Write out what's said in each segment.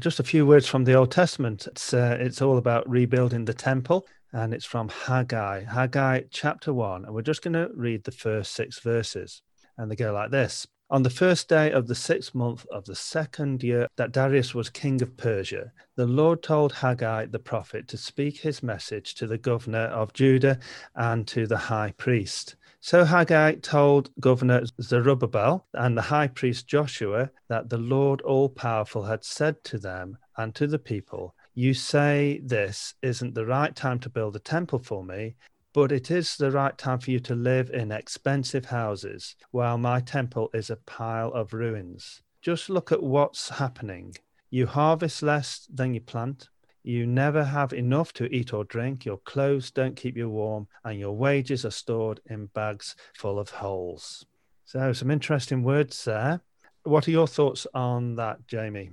Just a few words from the Old Testament. It's, uh, it's all about rebuilding the temple, and it's from Haggai, Haggai chapter 1. And we're just going to read the first six verses. And they go like this On the first day of the sixth month of the second year that Darius was king of Persia, the Lord told Haggai the prophet to speak his message to the governor of Judah and to the high priest so Haggai told Governor Zerubbabel and the high priest Joshua that the Lord all powerful had said to them and to the people, You say this isn't the right time to build a temple for me, but it is the right time for you to live in expensive houses, while my temple is a pile of ruins. Just look at what's happening. You harvest less than you plant, you never have enough to eat or drink. Your clothes don't keep you warm, and your wages are stored in bags full of holes. So, some interesting words there. What are your thoughts on that, Jamie?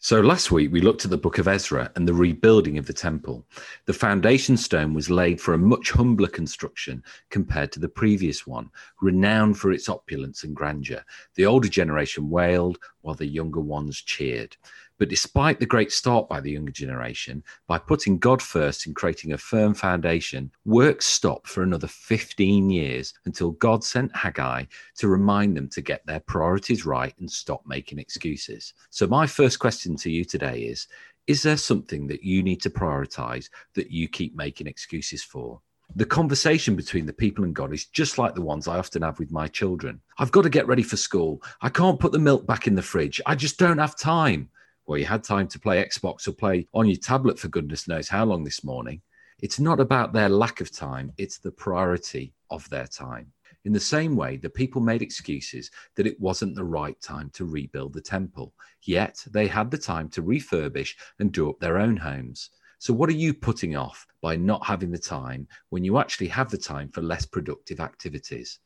So last week we looked at the book of Ezra and the rebuilding of the temple. The foundation stone was laid for a much humbler construction compared to the previous one, renowned for its opulence and grandeur. The older generation wailed while the younger ones cheered. But despite the great start by the younger generation, by putting God first and creating a firm foundation, work stopped for another 15 years until God sent Haggai to remind them to get their priorities right and stop making excuses. So, my first question to you today is Is there something that you need to prioritize that you keep making excuses for? The conversation between the people and God is just like the ones I often have with my children. I've got to get ready for school. I can't put the milk back in the fridge. I just don't have time well, you had time to play Xbox or play on your tablet for goodness knows how long this morning. It's not about their lack of time, it's the priority of their time. In the same way, the people made excuses that it wasn't the right time to rebuild the temple, yet they had the time to refurbish and do up their own homes. So, what are you putting off by not having the time when you actually have the time for less productive activities?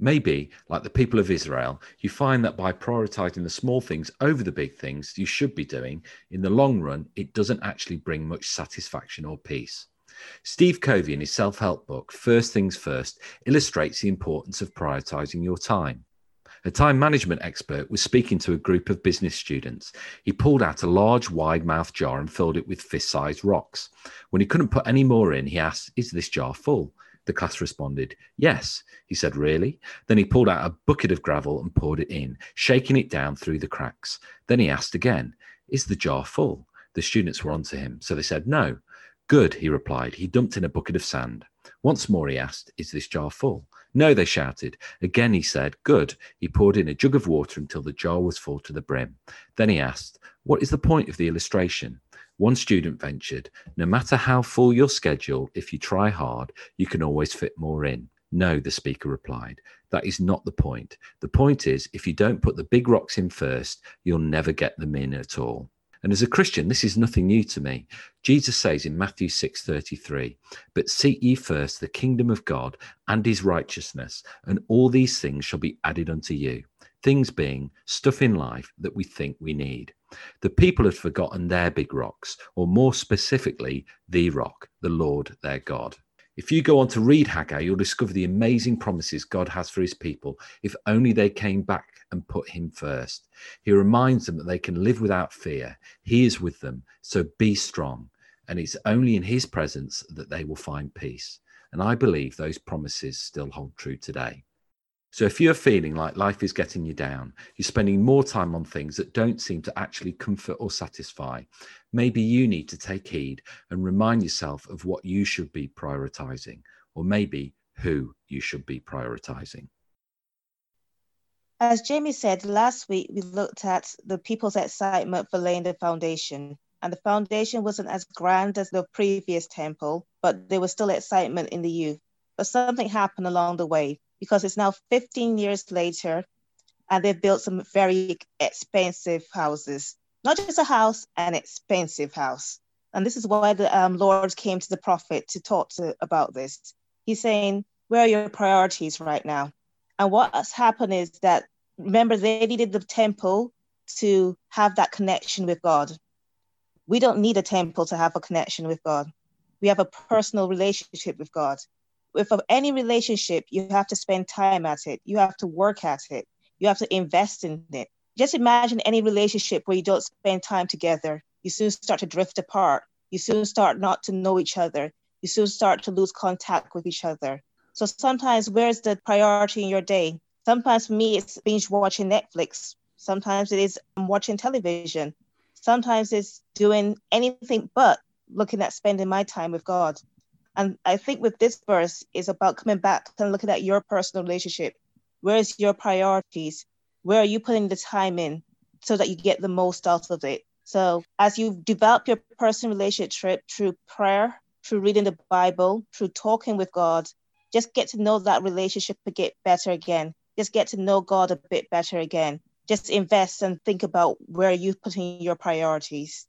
Maybe, like the people of Israel, you find that by prioritizing the small things over the big things you should be doing, in the long run, it doesn't actually bring much satisfaction or peace. Steve Covey, in his self help book, First Things First, illustrates the importance of prioritizing your time. A time management expert was speaking to a group of business students. He pulled out a large, wide mouthed jar and filled it with fist sized rocks. When he couldn't put any more in, he asked, Is this jar full? The class responded, Yes. He said, Really? Then he pulled out a bucket of gravel and poured it in, shaking it down through the cracks. Then he asked again, Is the jar full? The students were onto him, so they said, No. Good, he replied. He dumped in a bucket of sand. Once more he asked, Is this jar full? No, they shouted. Again he said, Good. He poured in a jug of water until the jar was full to the brim. Then he asked, What is the point of the illustration? One student ventured, no matter how full your schedule, if you try hard, you can always fit more in. No, the speaker replied, that is not the point. The point is, if you don't put the big rocks in first, you'll never get them in at all. And as a Christian, this is nothing new to me. Jesus says in Matthew 6:33, "But seek ye first the kingdom of God and his righteousness, and all these things shall be added unto you." Things being stuff in life that we think we need. The people had forgotten their big rocks, or more specifically, the rock, the Lord their God. If you go on to read Haggai, you'll discover the amazing promises God has for his people if only they came back and put him first. He reminds them that they can live without fear. He is with them, so be strong. And it's only in his presence that they will find peace. And I believe those promises still hold true today. So if you're feeling like life is getting you down, you're spending more time on things that don't seem to actually comfort or satisfy, maybe you need to take heed and remind yourself of what you should be prioritizing, or maybe who you should be prioritizing. As Jamie said, last week we looked at the people's excitement for laying the foundation. And the foundation wasn't as grand as the previous temple, but there was still excitement in the youth. But something happened along the way because it's now 15 years later and they've built some very expensive houses. Not just a house, an expensive house. And this is why the um, Lord came to the prophet to talk to about this. He's saying, Where are your priorities right now? And what's happened is that, remember, they needed the temple to have that connection with God. We don't need a temple to have a connection with God. We have a personal relationship with God with any relationship, you have to spend time at it. You have to work at it. You have to invest in it. just imagine any relationship where you don't spend time together. You soon start to drift apart. You soon start not to know each other. You soon start to lose contact with each other. So sometimes, where's the priority in your day? Sometimes for me, it's binge watching Netflix. Sometimes it is um, watching television. Sometimes it's doing anything but looking at spending my time with God. And I think with this verse is about coming back and looking at your personal relationship. Where is your priorities? Where are you putting the time in so that you get the most out of it? So as you develop your personal relationship through prayer, through reading the Bible, through talking with God, just get to know that relationship to get better again. Just get to know God a bit better again. Just invest and think about where you're putting your priorities.